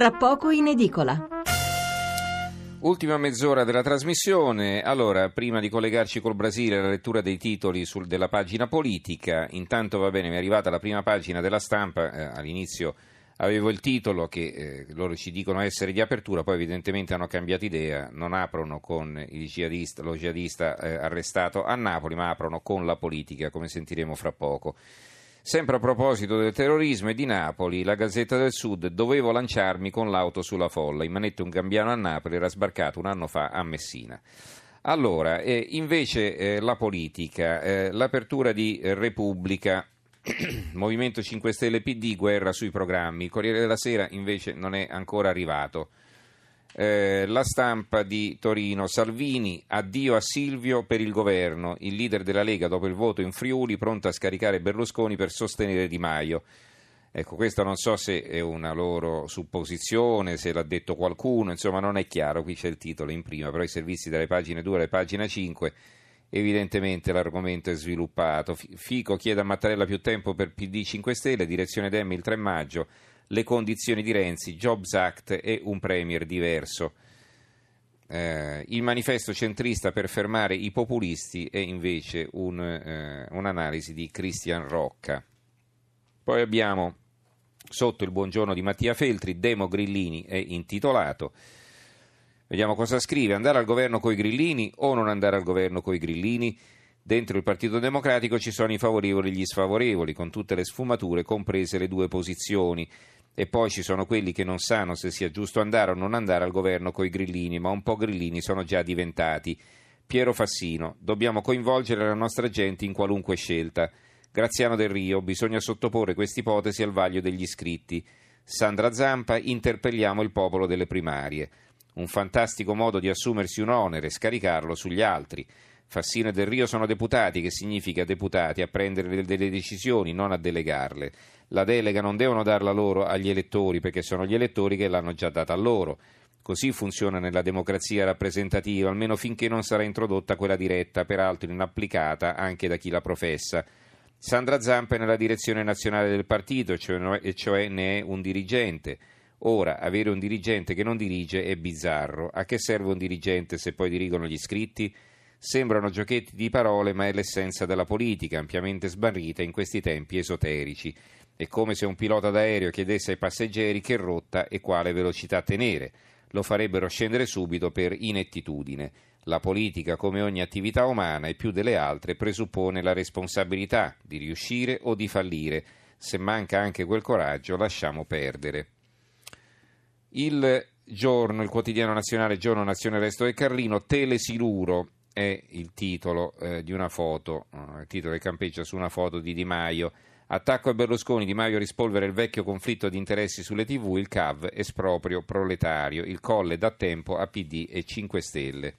tra poco in edicola. Ultima mezz'ora della trasmissione. Allora, prima di collegarci col Brasile, la lettura dei titoli sul, della pagina politica. Intanto va bene, mi è arrivata la prima pagina della stampa. Eh, all'inizio avevo il titolo che eh, loro ci dicono essere di apertura, poi evidentemente hanno cambiato idea. Non aprono con jihadista, lo jihadista eh, arrestato a Napoli, ma aprono con la politica, come sentiremo fra poco. Sempre a proposito del terrorismo e di Napoli, la Gazzetta del Sud dovevo lanciarmi con l'auto sulla folla. In manette un gambiano a Napoli era sbarcato un anno fa a Messina. Allora, eh, invece eh, la politica, eh, l'apertura di Repubblica, Movimento 5 Stelle PD, guerra sui programmi. Il Corriere della Sera invece non è ancora arrivato. Eh, la stampa di Torino, Salvini, addio a Silvio per il governo, il leader della Lega dopo il voto in Friuli pronto a scaricare Berlusconi per sostenere Di Maio. Ecco, questa non so se è una loro supposizione, se l'ha detto qualcuno, insomma non è chiaro, qui c'è il titolo in prima, però i servizi dalle pagine 2 alle pagine 5 evidentemente l'argomento è sviluppato. Fico chiede a Mattarella più tempo per PD 5 Stelle, direzione Demmi il 3 maggio le condizioni di Renzi, Jobs Act e un Premier diverso. Eh, il manifesto centrista per fermare i populisti è invece un, eh, un'analisi di Cristian Rocca. Poi abbiamo sotto il buongiorno di Mattia Feltri, Demo Grillini è intitolato. Vediamo cosa scrive, andare al governo coi grillini o non andare al governo coi grillini? Dentro il Partito Democratico ci sono i favorevoli e gli sfavorevoli, con tutte le sfumature, comprese le due posizioni. E poi ci sono quelli che non sanno se sia giusto andare o non andare al governo coi grillini, ma un po' grillini sono già diventati. Piero Fassino, dobbiamo coinvolgere la nostra gente in qualunque scelta. Graziano Del Rio, bisogna sottoporre questa ipotesi al vaglio degli iscritti. Sandra Zampa, interpelliamo il popolo delle primarie. Un fantastico modo di assumersi un onere scaricarlo sugli altri. Fassino e Del Rio sono deputati, che significa deputati a prendere delle decisioni, non a delegarle. La delega non devono darla loro agli elettori, perché sono gli elettori che l'hanno già data a loro. Così funziona nella democrazia rappresentativa, almeno finché non sarà introdotta quella diretta, peraltro inapplicata anche da chi la professa. Sandra Zampa è nella direzione nazionale del partito, cioè, e cioè ne è un dirigente. Ora, avere un dirigente che non dirige è bizzarro. A che serve un dirigente se poi dirigono gli iscritti? Sembrano giochetti di parole, ma è l'essenza della politica, ampiamente sbarrita in questi tempi esoterici. È come se un pilota d'aereo chiedesse ai passeggeri che rotta e quale velocità tenere. Lo farebbero scendere subito per inettitudine. La politica, come ogni attività umana e più delle altre, presuppone la responsabilità di riuscire o di fallire. Se manca anche quel coraggio, lasciamo perdere. Il giorno, il quotidiano nazionale Giorno Nazione Resto del Carlino, Telesiluro è il titolo eh, di una foto, eh, il titolo che campeggia su una foto di Di Maio. Attacco a Berlusconi, Di Maio rispolvere il vecchio conflitto di interessi sulle tv, il CAV esproprio proletario, il Colle da tempo a PD e 5 Stelle.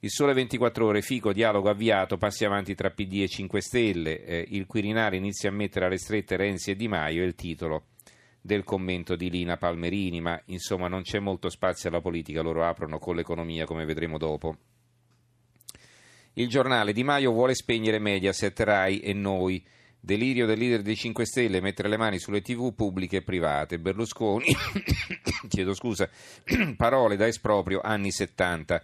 Il sole 24 ore, Fico, dialogo avviato, passi avanti tra PD e 5 Stelle, eh, il Quirinale inizia a mettere alle strette Renzi e Di Maio, è il titolo del commento di Lina Palmerini, ma insomma non c'è molto spazio alla politica, loro aprono con l'economia come vedremo dopo. Il giornale Di Maio vuole spegnere Mediaset, Rai e noi. Delirio del leader dei 5 Stelle mettere le mani sulle tv pubbliche e private. Berlusconi, chiedo scusa, parole da esproprio anni 70.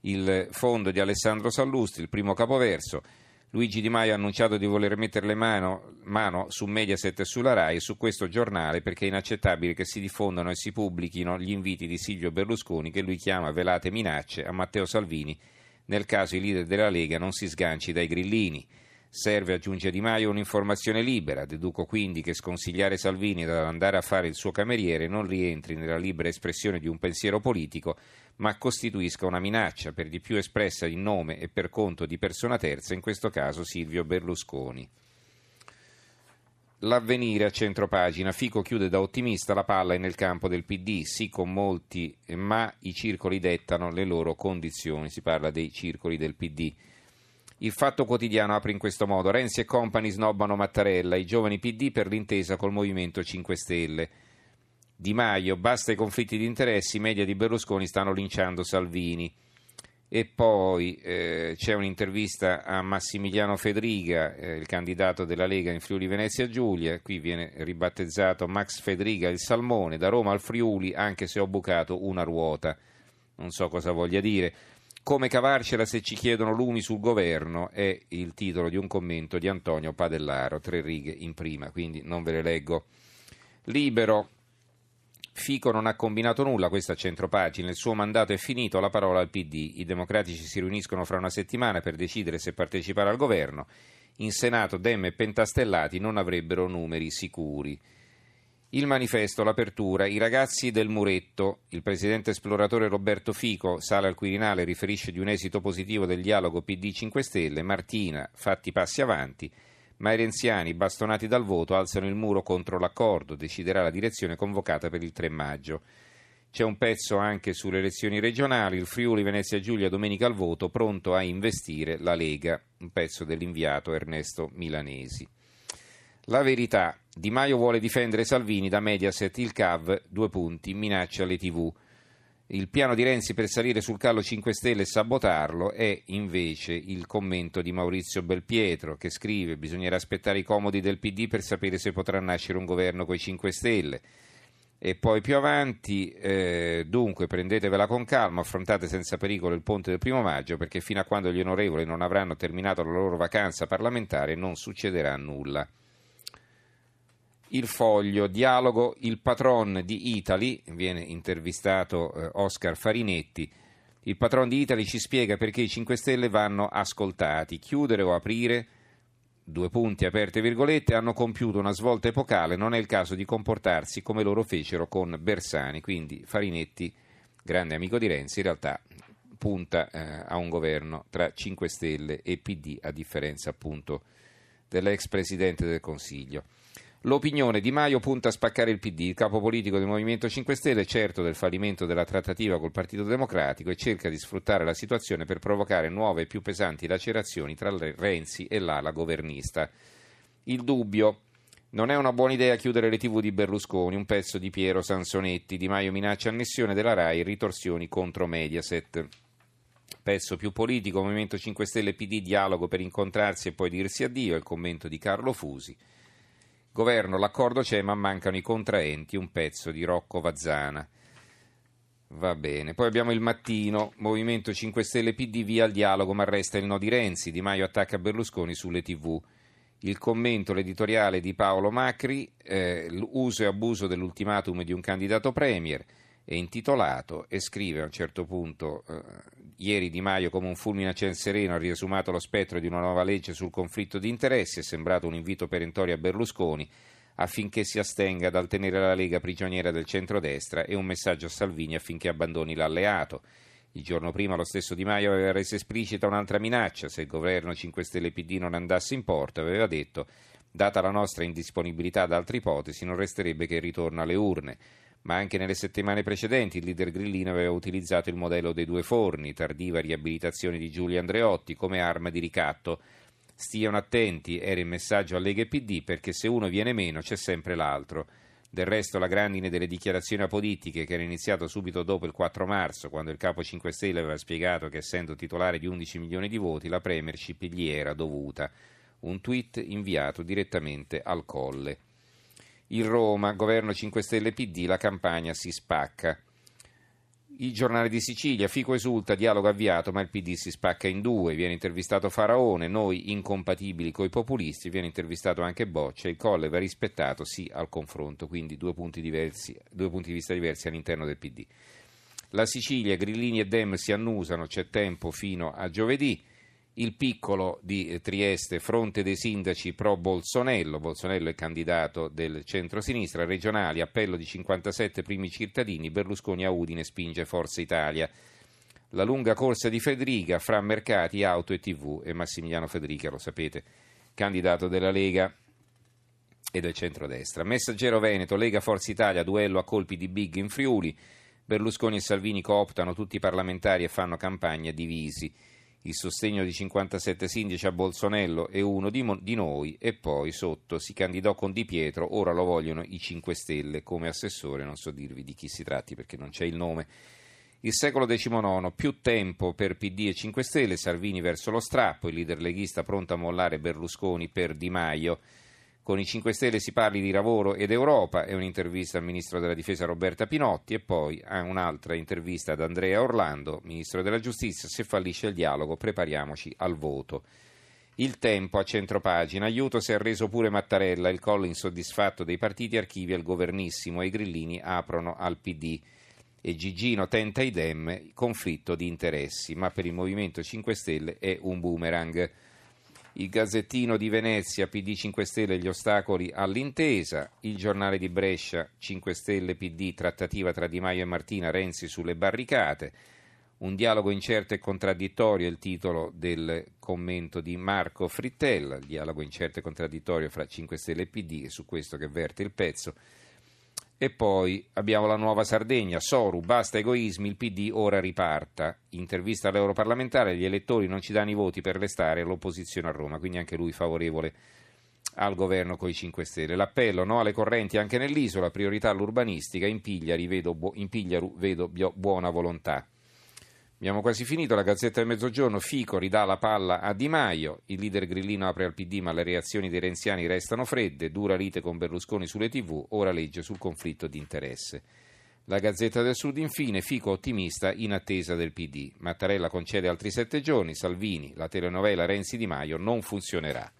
Il fondo di Alessandro Sallustri, il primo capoverso. Luigi Di Maio ha annunciato di voler mettere mano, mano su Mediaset e sulla RAI e su questo giornale perché è inaccettabile che si diffondano e si pubblichino gli inviti di Silvio Berlusconi che lui chiama velate minacce a Matteo Salvini nel caso il leader della Lega non si sganci dai grillini. Serve, aggiunge Di Maio, un'informazione libera. Deduco quindi che sconsigliare Salvini ad andare a fare il suo cameriere non rientri nella libera espressione di un pensiero politico, ma costituisca una minaccia, per di più espressa in nome e per conto di persona terza, in questo caso Silvio Berlusconi. L'avvenire a centropagina. Fico chiude da ottimista, la palla è nel campo del PD, sì con molti, ma i circoli dettano le loro condizioni. Si parla dei circoli del PD. Il fatto quotidiano apre in questo modo: Renzi e compagni snobbano Mattarella, i giovani PD per l'intesa col Movimento 5 Stelle. Di Maio, basta i conflitti di interessi, i media di Berlusconi stanno linciando Salvini. E poi eh, c'è un'intervista a Massimiliano Federiga, eh, il candidato della Lega in Friuli Venezia Giulia. Qui viene ribattezzato Max Federiga il Salmone, da Roma al Friuli, anche se ho bucato una ruota. Non so cosa voglia dire. Come cavarcela se ci chiedono lumi sul governo è il titolo di un commento di Antonio Padellaro, tre righe in prima, quindi non ve le leggo. Libero, Fico non ha combinato nulla, questa centropagina, il suo mandato è finito, la parola al PD. I democratici si riuniscono fra una settimana per decidere se partecipare al governo. In Senato Dem e Pentastellati non avrebbero numeri sicuri. Il manifesto, l'apertura, i ragazzi del muretto, il presidente esploratore Roberto Fico sale al Quirinale riferisce di un esito positivo del dialogo PD 5 Stelle, Martina, fatti passi avanti, ma i renziani, bastonati dal voto, alzano il muro contro l'accordo, deciderà la direzione convocata per il 3 maggio. C'è un pezzo anche sulle elezioni regionali, il Friuli Venezia Giulia domenica al voto, pronto a investire la Lega, un pezzo dell'inviato Ernesto Milanesi. La verità, Di Maio vuole difendere Salvini da Mediaset, il CAV, due punti, minaccia alle tv. Il piano di Renzi per salire sul callo 5 Stelle e sabotarlo è invece il commento di Maurizio Belpietro che scrive bisognerà aspettare i comodi del PD per sapere se potrà nascere un governo coi 5 Stelle. E poi più avanti, eh, dunque prendetevela con calma, affrontate senza pericolo il ponte del primo maggio perché fino a quando gli onorevoli non avranno terminato la loro vacanza parlamentare non succederà nulla. Il foglio, dialogo, il patron di Italy, viene intervistato eh, Oscar Farinetti. Il patron di Italy ci spiega perché i 5 Stelle vanno ascoltati. Chiudere o aprire, due punti aperte virgolette, hanno compiuto una svolta epocale, non è il caso di comportarsi come loro fecero con Bersani. Quindi Farinetti, grande amico di Renzi, in realtà punta eh, a un governo tra 5 Stelle e PD, a differenza appunto dell'ex Presidente del Consiglio. L'opinione di Maio punta a spaccare il PD, il capo politico del Movimento 5 Stelle è certo del fallimento della trattativa col Partito Democratico e cerca di sfruttare la situazione per provocare nuove e più pesanti lacerazioni tra Renzi e l'ala governista. Il dubbio. Non è una buona idea chiudere le tv di Berlusconi, un pezzo di Piero Sansonetti. Di Maio minaccia annessione della RAI e ritorsioni contro Mediaset. Pezzo più politico, Movimento 5 Stelle PD, dialogo per incontrarsi e poi dirsi addio, è il commento di Carlo Fusi. Governo, l'accordo c'è ma mancano i contraenti, un pezzo di Rocco Vazzana. Va bene, poi abbiamo il mattino, Movimento 5 Stelle PD via al dialogo ma resta il no di Renzi, Di Maio attacca Berlusconi sulle tv. Il commento, l'editoriale di Paolo Macri, eh, l'uso e abuso dell'ultimatum di un candidato premier, è intitolato e scrive a un certo punto eh, ieri Di Maio come un fulmine a ciel sereno ha riesumato lo spettro di una nuova legge sul conflitto di interessi, è sembrato un invito perentorio a Berlusconi affinché si astenga dal tenere la Lega prigioniera del centrodestra e un messaggio a Salvini affinché abbandoni l'alleato. Il giorno prima lo stesso Di Maio aveva reso esplicita un'altra minaccia, se il governo 5 Stelle PD non andasse in porto, aveva detto, data la nostra indisponibilità ad altre ipotesi, non resterebbe che il ritorno alle urne ma anche nelle settimane precedenti il leader grillino aveva utilizzato il modello dei due forni, tardiva riabilitazione di Giulio Andreotti come arma di ricatto. Stiano attenti, era il messaggio a Lega e PD, perché se uno viene meno c'è sempre l'altro. Del resto la grandine delle dichiarazioni apolitiche che era iniziato subito dopo il 4 marzo, quando il capo 5 Stelle aveva spiegato che essendo titolare di 11 milioni di voti la premiership gli era dovuta. Un tweet inviato direttamente al Colle. Il Roma, governo 5 Stelle PD, la campagna si spacca. Il giornale di Sicilia, Fico esulta, dialogo avviato, ma il PD si spacca in due. Viene intervistato Faraone, noi incompatibili coi populisti, viene intervistato anche Boccia, il Colle va rispettato, sì al confronto, quindi due punti, diversi, due punti di vista diversi all'interno del PD. La Sicilia, Grillini e Dem si annusano, c'è tempo fino a giovedì il piccolo di Trieste, fronte dei sindaci pro Bolsonello, Bolsonello è candidato del centro-sinistra, regionali, appello di 57 primi cittadini, Berlusconi a Udine spinge Forza Italia. La lunga corsa di Federica fra mercati, auto e tv e Massimiliano Federica, lo sapete, candidato della Lega e del centrodestra. Messaggero Veneto, Lega Forza Italia, duello a colpi di big in Friuli, Berlusconi e Salvini cooptano tutti i parlamentari e fanno campagna divisi il sostegno di 57 sindaci a Bolsonello e uno di, di, noi e poi sotto si candidò con Di Pietro, ora lo vogliono i 5 Stelle come assessore, non so dirvi di chi si tratti perché non c'è il nome. Il secolo XIX, più tempo per PD e 5 Stelle, Salvini verso lo strappo, il leader leghista pronto a mollare Berlusconi per Di Maio. Con i 5 Stelle si parli di lavoro ed Europa, è un'intervista al ministro della difesa Roberta Pinotti e poi un'altra intervista ad Andrea Orlando, ministro della giustizia, se fallisce il dialogo prepariamoci al voto. Il tempo a centropagina, aiuto si è arreso pure Mattarella, il collo insoddisfatto dei partiti archivia il governissimo e i grillini aprono al PD e Gigino tenta idem, conflitto di interessi, ma per il Movimento 5 Stelle è un boomerang. Il Gazzettino di Venezia, PD 5 Stelle, gli ostacoli all'intesa. Il giornale di Brescia, 5 Stelle, PD, trattativa tra Di Maio e Martina, Renzi sulle barricate. Un dialogo incerto e contraddittorio è il titolo del commento di Marco Frittella, il dialogo incerto e contraddittorio fra 5 Stelle e PD, è su questo che verte il pezzo. E poi abbiamo la nuova Sardegna, Soru, basta egoismi, il PD ora riparta. Intervista all'europarlamentare, gli elettori non ci danno i voti per restare all'opposizione a Roma, quindi anche lui favorevole al governo con i 5 Stelle. L'appello no alle correnti anche nell'isola, priorità all'urbanistica, in Pigliari vedo, in Pigliaru vedo buona volontà. Abbiamo quasi finito, la Gazzetta del Mezzogiorno, Fico ridà la palla a Di Maio, il leader grillino apre al PD ma le reazioni dei renziani restano fredde, dura lite con Berlusconi sulle tv, ora legge sul conflitto di interesse. La Gazzetta del Sud infine, Fico ottimista in attesa del PD. Mattarella concede altri sette giorni, Salvini, la telenovela Renzi Di Maio non funzionerà.